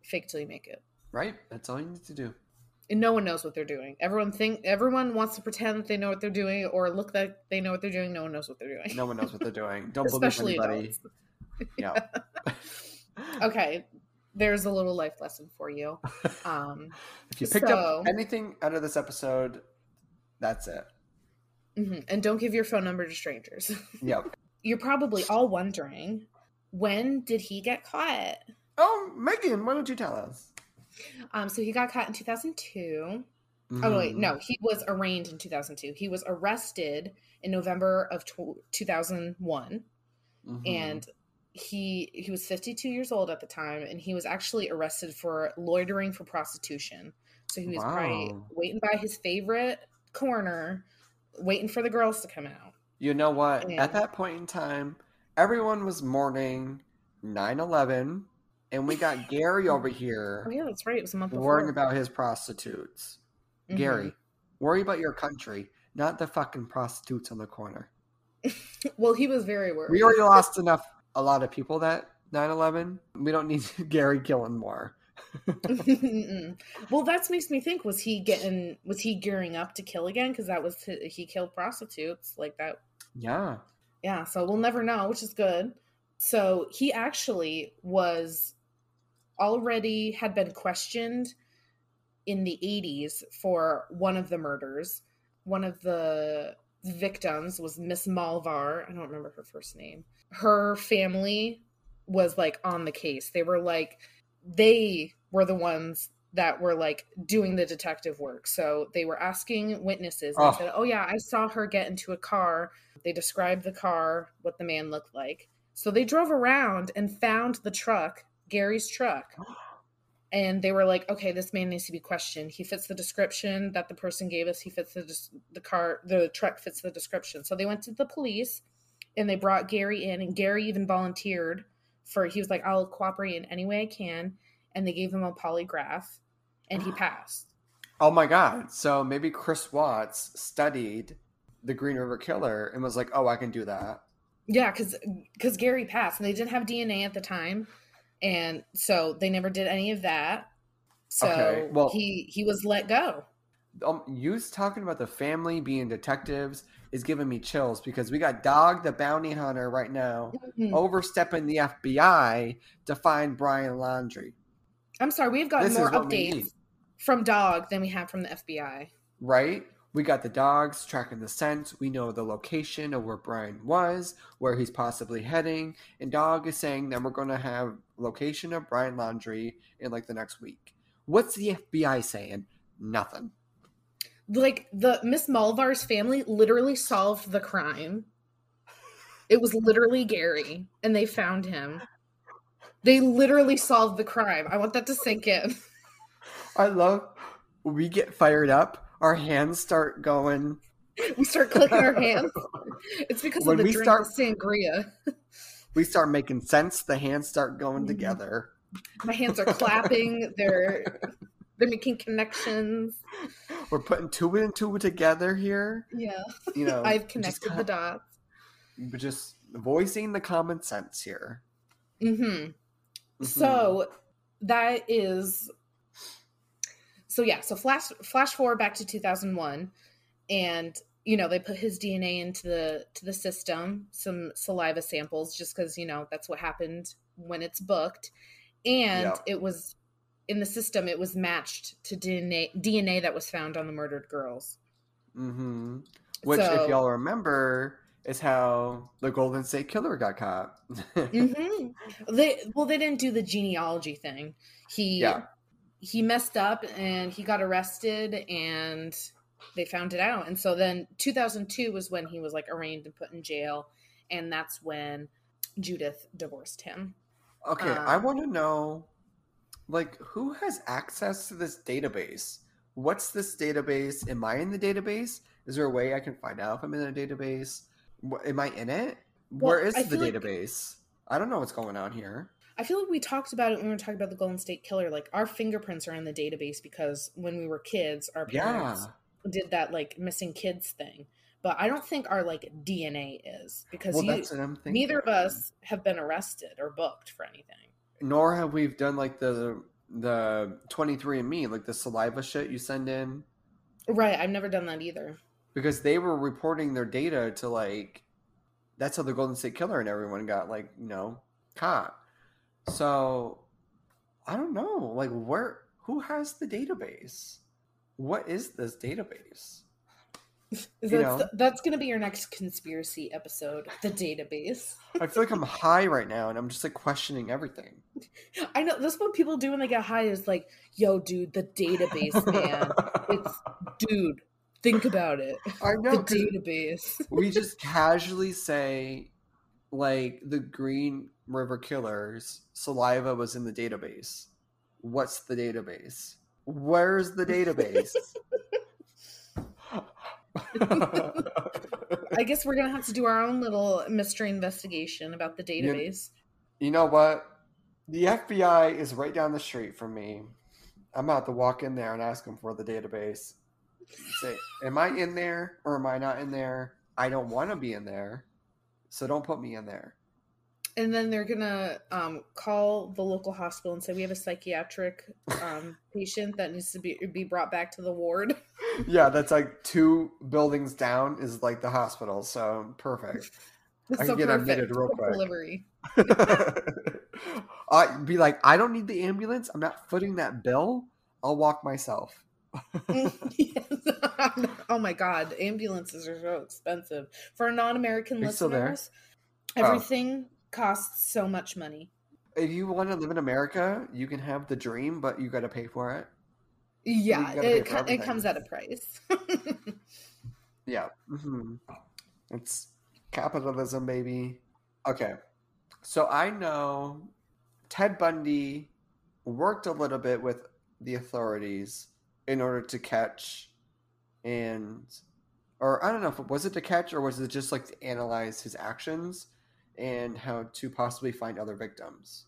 Fake till you make it. Right? That's all you need to do. And no one knows what they're doing. Everyone think everyone wants to pretend that they know what they're doing or look like they know what they're doing. No one knows what they're doing. No one knows what they're doing. Don't believe anybody. Yeah. Okay. There's a little life lesson for you. Um, If you picked So- up anything out of this episode, that's it. mhm. And don't give your phone number to strangers. Yep. You're probably all wondering when did he get caught? Oh, Megan, why don't you tell us? Um, so he got caught in 2002. Oh wait, Mhm. no, he was arraigned in 2002. He was arrested in November of tw- 2001, Mhm. and he he was 52 years old at the time, and he was actually arrested for loitering for prostitution. So he was probably waiting by his favorite corner, waiting for the girls to come out. You know what? Yeah. At that point in time, everyone was mourning 9 11, and we got Gary over here Oh yeah, that's right. It was a month before. worrying about his prostitutes. Mhm. Gary, worry about your country, not the fucking prostitutes on the corner. Well, he was very worried. We already lost enough, a lot of people that 9 11. We don't need Gary killing more. Well, that makes me think: was he getting? Was he gearing up to kill again? Because that was hi- he killed prostitutes like that. Yeah. Yeah, so we'll never know, which is good. So he actually was already had been questioned in the 80s for one of the murders. One of the victims was Miss Malvar. I don't remember her first name. Her family was like on the case. They were like, they were the ones that were like doing the detective work. So they were asking witnesses and Oh. they said, Oh, yeah, I saw her get into a car. They described the car, what the man looked like. So they drove around and found the truck, Gary's truck. And they were like, okay, this man needs to be questioned. He fits the description that the person gave us. He fits the the car, the truck fits the description. So they went to the police and they brought Gary in, and Gary even volunteered for. He was like, "I'll cooperate in any way I can," and they gave him a polygraph, and he passed. Oh my God. So maybe Chris Watts studied the Green River Killer and was like, oh, I can do that. Yeah, because because Gary passed, and they didn't have DNA at the time, and so they never did any of that. So Okay, well- he he was let go. um, you talking about the family being detectives is giving me chills because we got Dog the bounty hunter right now Mhm. overstepping the FBI to find Brian Laundrie. I'm sorry, we've gotten This more updates from Dog than we have from the FBI. Right? We got the dogs tracking the scent. We know the location of where Brian was, where he's possibly heading, and Dog is saying that we're going to have location of Brian Laundrie in like the next week. What's the FBI saying? Nothing. Like the Miss Malvar's family literally solved the crime. It was literally Gary, and they found him. They literally solved the crime. I want that to sink in. I love. We get fired up. Our hands start going. We start clicking our hands. It's because When of the we drink start- sangria. We start making sense. The hands start going Mhm. together. My hands are clapping. They're they're making connections. we're putting two and two together here. Yeah. You know, I've connected the dots. but just voicing the common sense here. Mm-hmm. Mhm. So that is so yeah, so flash flash forward back to 2001 and you know, they put his DNA into the to the system, some saliva samples just cuz you know, that's what happened when it's booked. And Yeah. it was in the system it was matched to DNA DNA that was found on the murdered girls. hmm Which, So- if y'all remember, is how the Golden State Killer got caught. mm-hmm. They well, they didn't do the genealogy thing. He Yeah. He messed up and he got arrested and they found it out. And so then 2002 was when he was like arraigned and put in jail, and that's when Judith divorced him. Okay, I Um, want to know, like, who has access to this database? What's this database? Am I in the database? Is there a way I can find out if I'm in the database? Am I in it? Where Well, is I the feel like- database? I don't know what's going on here. I feel like we talked about it when we were talking about the Golden State Killer. Like our fingerprints are in the database because when we were kids, our parents Yeah. did that like missing kids thing. But I don't think our like DNA is because Well, you, that's what I'm neither of us have been arrested or booked for anything. Nor have we done like the the 23andMe, like the saliva shit you send in, Right. I've never done that either. because they were reporting their data to like. That's how the Golden State Killer and everyone got like you know caught. So I don't know, like where who has the database? What is this database? That's, that's going to be your next conspiracy episode, the database. I feel like I'm high right now, and I'm just like questioning everything. I know that's what people do when they get high is like, "Yo, dude, the database, man. It's dude, think about it. I know The database." we just casually say like the Green River Killers saliva was in the database. What's the database? Where's the database? I guess we're gonna have to do our own little mystery investigation about the You- database. you know what? The FBI is right down the street from me. I'm about to walk in there and ask them for the database. Say, am I in there or am I not in there? I don't want to be in there, so don't put me in there. And then they're gonna um, call the local hospital and say we have a psychiatric um, patient that needs to be be brought back to the ward. Yeah, that's like two buildings down is like the hospital, so perfect. I can get admitted real Quick. Delivery. I'd be like, I don't need the ambulance. I'm not footing that bill. I'll walk myself. Oh my god, ambulances are so expensive for non-American Are you still there? listeners. Oh. Costs so much money. If you want to live in America, you can have the dream, but you got to pay for it. Yeah, it, for it comes at a price. Yeah. hmm It's capitalism, baby. Okay. So I know Ted Bundy worked a little bit with the authorities in order to catch and or I don't know if it was it to catch or was it just like to analyze his actions and how to possibly find other victims.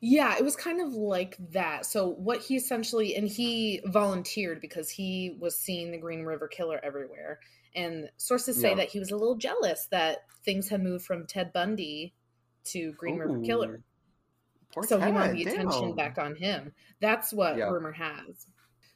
Yeah, it was kind of like that. So what he essentially and he volunteered because he was seeing the Green River Killer everywhere. And sources say Yeah. that he was a little jealous that things had moved from Ted Bundy to Green River Killer. So he wanted Ted, the attention damn. back on him. That's what Yeah. rumor has.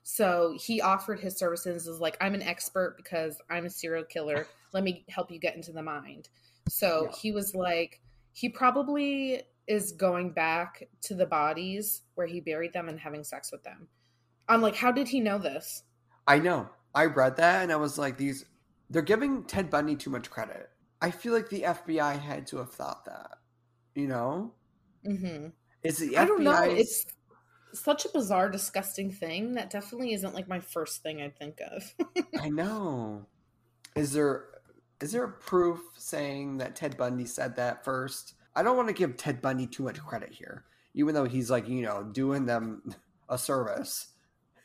So he offered his services as like, I'm an expert because I'm a serial killer. Let me help you get into the mind. So Yeah. he was like, he probably is going back to the bodies where he buried them and having sex with them. I'm like, how did he know this? I know. I read that and I was like, these they're giving Ted Bundy too much credit. I feel like the FBI had to have thought that. You know? hmm Is the I don't know. It's such a bizarre, disgusting thing that definitely isn't like my first thing I'd think of. I know. Is there is there a proof saying that Ted Bundy said that first? I don't want to give Ted Bundy too much credit here, even though he's like, you know, doing them a service.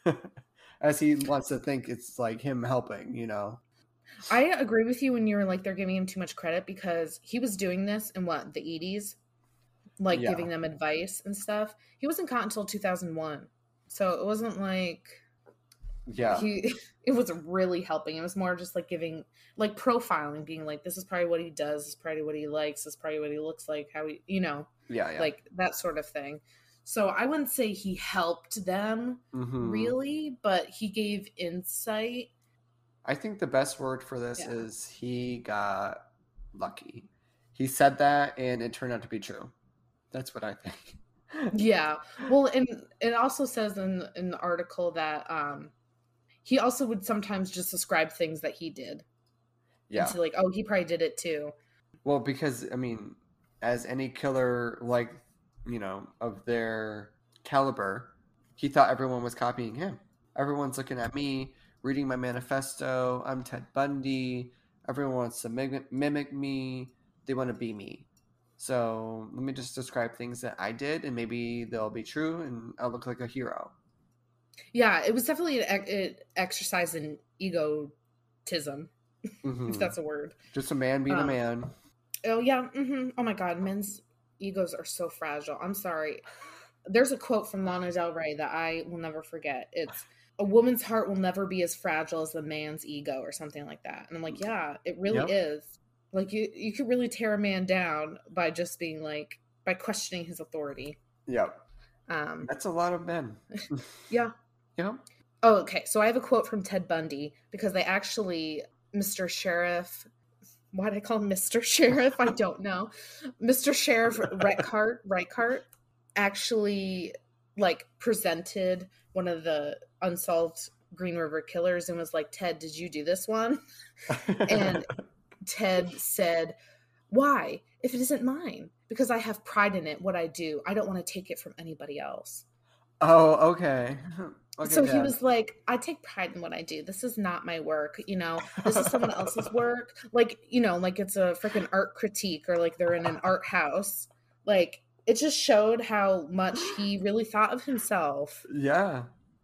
As he wants to think it's like him helping, you know. I agree with you when you're like they're giving him too much credit because he was doing this in what the 80s, like Yeah. giving them advice and stuff. He wasn't caught until 2001, so it wasn't like Yeah. he it was really helping. It was more just like giving like profiling, being like, this is probably what he does, this is probably what he likes, this is probably what he looks like, how he you know, yeah. Yeah. like that sort of thing. So I wouldn't say he helped them Mhm. really, but he gave insight. I think the best word for this Yeah. is he got lucky. He said that and it turned out to be true. That's what I think. Yeah. Well, and it also says in in the article that um he also would sometimes just describe things that he did. Yeah. And so like, oh, he probably did it too. Well, because I mean, as any killer like you know of their caliber, he thought everyone was copying him. Everyone's looking at me, reading my manifesto. I'm Ted Bundy. Everyone wants to mimic, mimic me. They want to be me. So let me just describe things that I did, and maybe they'll be true, and I'll look like a hero. Yeah, it was definitely an it exercise in egotism, Mhm. if that's a word. Just a man being a Um, man. Oh yeah. hmm Oh my God, men's egos are so fragile. I'm sorry. There's a quote from Lana Del Rey that I will never forget. It's a woman's heart will never be as fragile as a man's ego, or something like that. And I'm like, yeah, it really Yep. is. Like you, you could really tear a man down by just being like by questioning his authority. Yep. Um, That's a lot of men. yeah. Yep. Oh, okay. So I have a quote from Ted Bundy because they actually, Mr. Sheriff, why did I call him Mr. Sheriff? I don't know. Mr. Sheriff Reichert, Reichert actually like presented one of the unsolved Green River killers and was like, Ted, did you do this one? And Ted said, Why? If it isn't mine, because I have pride in it, what I do. I don't want to take it from anybody else. oh, okay. okay so he was like, I take pride in what I do. This is not my work. You know, this is someone else's work. Like, you know, like it's a freaking art critique or like they're in an art house. Like, it just showed how much he really thought of himself Yeah.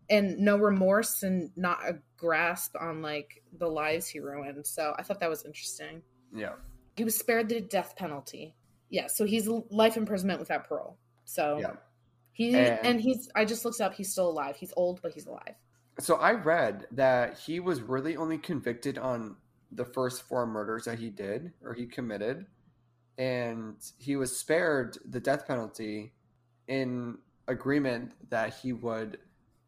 and no remorse and not a grasp on like the lives he ruined. So I thought that was interesting. Yeah. He was spared the death penalty. Yeah. So he's life imprisonment without parole. So Yeah. He, And- and he's, I just looked up, he's still alive. He's old, but he's alive. So I read that he was really only convicted on the first four murders that he did or he committed, and he was spared the death penalty in agreement that he would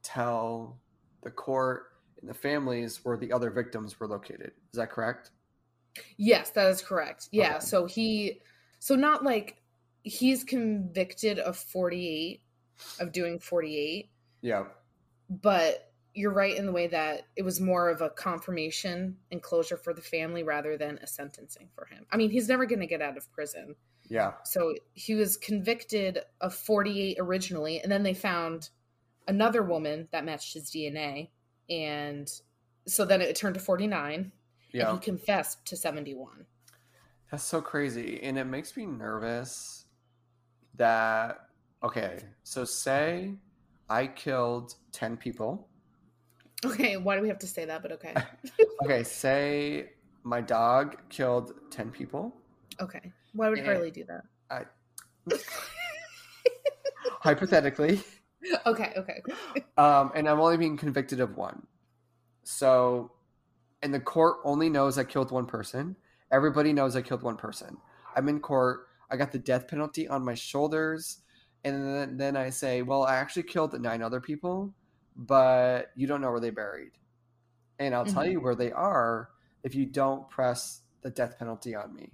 tell the court and the families where the other victims were located. Is that correct? Yes, that is correct. Yeah. Okay. So he, so not like he's convicted of 48, of doing 48, Yeah. but you're right in the way that it was more of a confirmation and closure for the family rather than a sentencing for him. I mean, he's never going to get out of prison. Yeah. So he was convicted of 48 originally, and then they found another woman that matched his DNA. And so then it turned to 49, Yeah. and he confessed to 71. That's so crazy. And it makes me nervous that, okay, so say I killed 10 people. Okay, why do we have to say that? But okay. Okay, say my dog killed 10 people. Okay. Why would. Harley do that? Hypothetically. Okay, okay. Um, and I'm only being convicted of one. So, and the court only knows I killed one person. Everybody knows I killed one person. I'm in court. I got the death penalty on my shoulders. And then, then I say, well, I actually killed nine other people, but you don't know where they buried. And I'll tell Mhm. you where they are if you don't press the death penalty on me.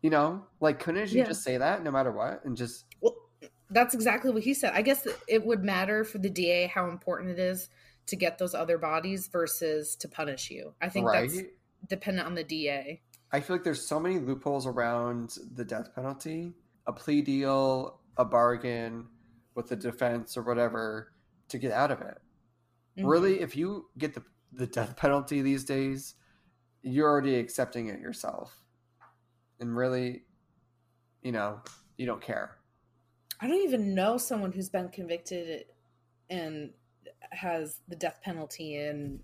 You know, like, couldn't you Yeah. just say that no matter what? And just, Well, that's exactly what he said. I guess it would matter for the DA how important it is to get those other bodies versus to punish you. I think right? that's dependent on the DA. I feel like there's so many loopholes around the death penalty. A plea deal, a bargain with the defense or whatever to get out of it. Mhm. Really, if you get the, the death penalty these days, you're already accepting it yourself. And really, you know, you don't care. I don't even know someone who's been convicted and has the death penalty in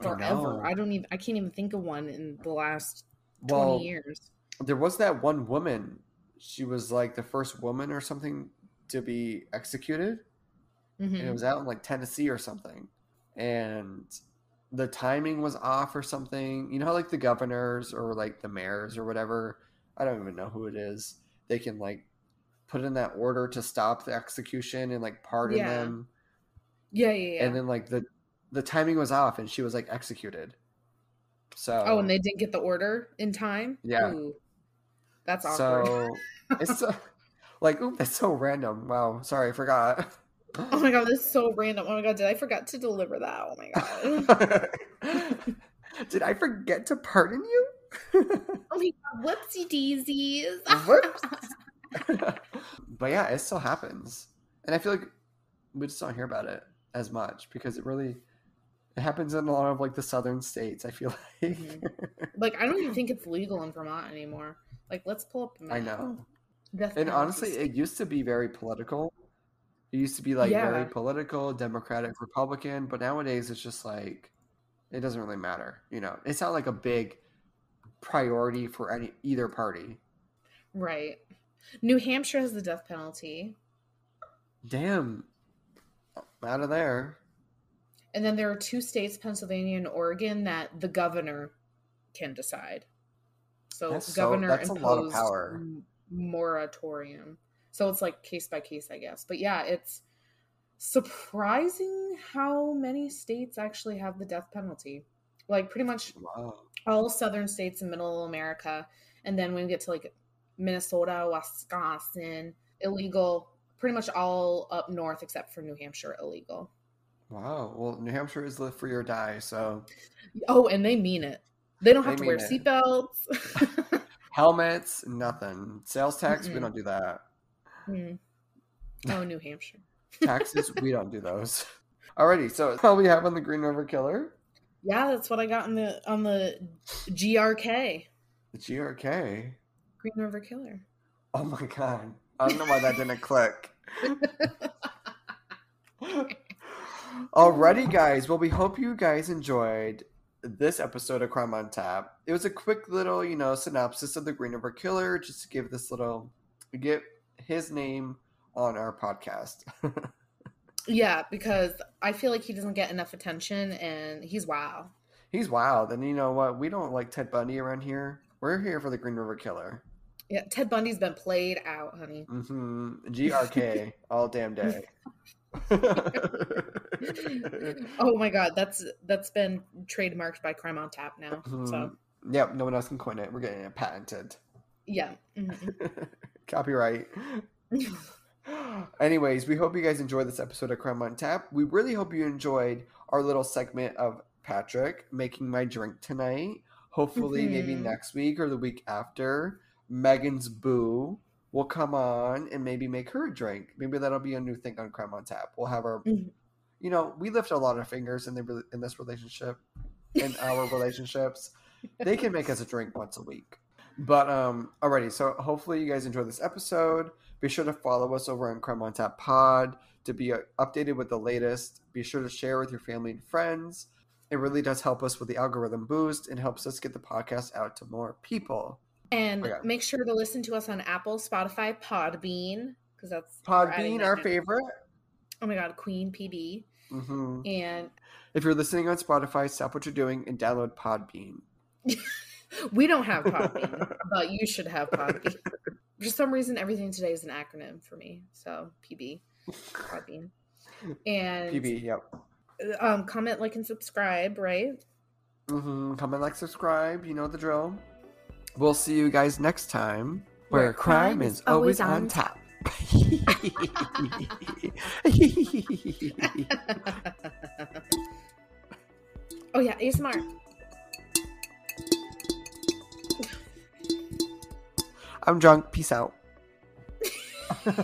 forever. know. I, don't even I can't even think of one in the last 20 years. there was that one woman. She was like the first woman or something to be executed. Mhm. and it was out in like Tennessee or something. And the timing was off or something. You know how like the governors or like the mayors or whatever, I don't even know who it is. They can like put in that order to stop the execution and like pardon Yeah. them. Yeah, yeah, yeah. And then like the the timing was off and she was like executed. So oh, and they didn't get the order in time. Yeah. Ooh, that's awkward. so it's so, like ooh, that's so random. Wow, sorry, I forgot. oh my god, this is so random. Oh my god, did I forget to deliver that? Oh my god. Did I forget to pardon you? oh my god, whoopsie daisies. Whoops. but yeah, it still happens, and I feel like we just don't hear about it as much because it really it happens in a lot of like the southern states. I feel like Mhm. like I don't even think it's legal in Vermont anymore. Like, let's pull up. the I know. Death And honestly, it used to be very political. It used to be like Yeah. very political, Democratic, Republican, but nowadays it's just like it doesn't really matter. You know, it's not like a big priority for any either party. right. New Hampshire has the death penalty, Damn, out of there. and then there are two states, Pennsylvania and Oregon, that the governor can decide. So That's so- governor a of imposed power. moratorium. So it's like case by case, I guess. But yeah, it's surprising how many states actually have the death penalty. Like pretty much Wow. all southern states in middle America, and then when we get to like Minnesota, Wisconsin, illegal. Pretty much all up north except for New Hampshire, illegal. Wow. Well, New Hampshire is live free or die, so Oh, and they mean it. They don't They have to wear seatbelts. helmets, nothing. Sales tax, we Mm-mm. don't do that. Hmm. Oh, New Hampshire. Taxes, we don't do those. Alrighty, so that's all we have on the Green River Killer. Yeah, that's what I got on the on the GRK, The GRK. Green River Killer. Oh my god. I don't know why that didn't click. Alrighty, guys. Well, we hope you guys enjoyed this episode of Crime on Tap. It was a quick little, you know, synopsis of the Green River Killer, just to give this little get his name on our podcast. Yeah, because I feel like he doesn't get enough attention, and he's wild. He's wild, and you know what? We don't like Ted Bundy around here. We're here for the Green River Killer. Yeah, Ted Bundy's been played out, honey. hmm GRK all damn day. oh my god, that's that's been trademarked by Crime on Tap now. So Mhm. Yep, no one else can coin it. We're getting it patented. yeah. mhm. Copyright. Anyways, we hope you guys enjoyed this episode of Crime on Tap. We really hope you enjoyed our little segment of Patrick making my drink tonight. Hopefully, maybe Mhm. next week or the week after, Megan's Boo will come on and maybe make her a drink. Maybe that'll be a new thing on Crime on Tap. We'll have our, Mhm. you know, we lift a lot of fingers in the in this relationship, in our relationships. They can make us a drink once a week. But um alrighty, so hopefully you guys enjoyed this episode. Be sure to follow us over on Crime on Tap Pod to be uh, updated with the latest. Be sure to share with your family and friends. It really does help us with the algorithm boost and helps us get the podcast out to more people. And Okay. make sure to listen to us on Apple, Spotify, Podbean, because that's Podbean, our favorite. Oh my god, Queen PB. hmm And If you're listening on Spotify, stop what you're doing and download Podbean. we don't have Podbean, but you should have Podbean. For some reason, everything today is an acronym for me. So PB, Podbean. And PB, yep. um, comment, like, and subscribe, right? Mm-hmm. Comment, like, subscribe. You know the drill. We'll see you guys next time where, crime, is always on top. oh yeah, you're smart. I'm drunk. Peace out.